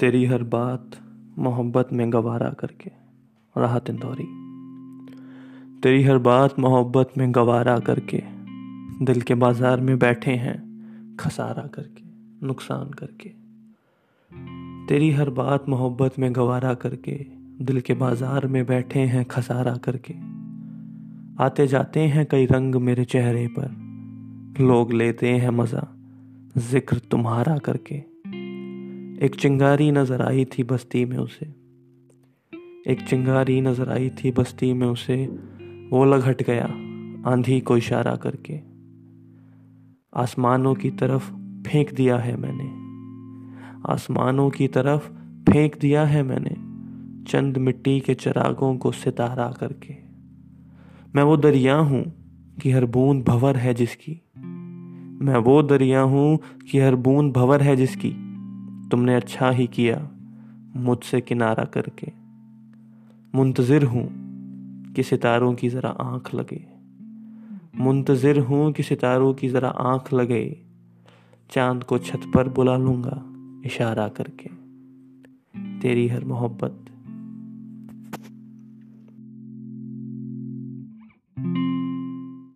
तेरी हर बात मोहब्बत में गवारा करके। राहत इंदौरी। तेरी हर बात मोहब्बत में गवारा करके। दिल के बाज़ार में बैठे हैं खसारा करके, नुकसान करके। तेरी हर बात मोहब्बत में गवारा करके। दिल के बाज़ार में बैठे हैं खसारा करके। आते जाते हैं कई रंग मेरे चेहरे पर। लोग लेते हैं मज़ा, ज़िक्र तुम्हारा करके। एक चिंगारी नज़र आई थी बस्ती में उसे। एक चिंगारी नज़र आई थी बस्ती में उसे। वो लगट गया, आंधी को इशारा करके। आसमानों की तरफ़ फेंक दिया है मैंने। आसमानों की तरफ़ फेंक दिया है मैंने, चंद मिट्टी के चरागों को सितारा करके। मैं वो दरिया हूँ कि हर बूंद भवर है जिसकी। मैं वो दरिया हूँ कि हर बूंद भवर है जिसकी। तुमने अच्छा ही किया मुझसे किनारा करके। मुंतज़र हूँ कि सितारों की ज़रा आँख लगे। मुंतज़र हूँ कि सितारों की ज़रा आँख लगे। चाँद को छत पर बुला लूँगा इशारा करके। तेरी हर मोहब्बत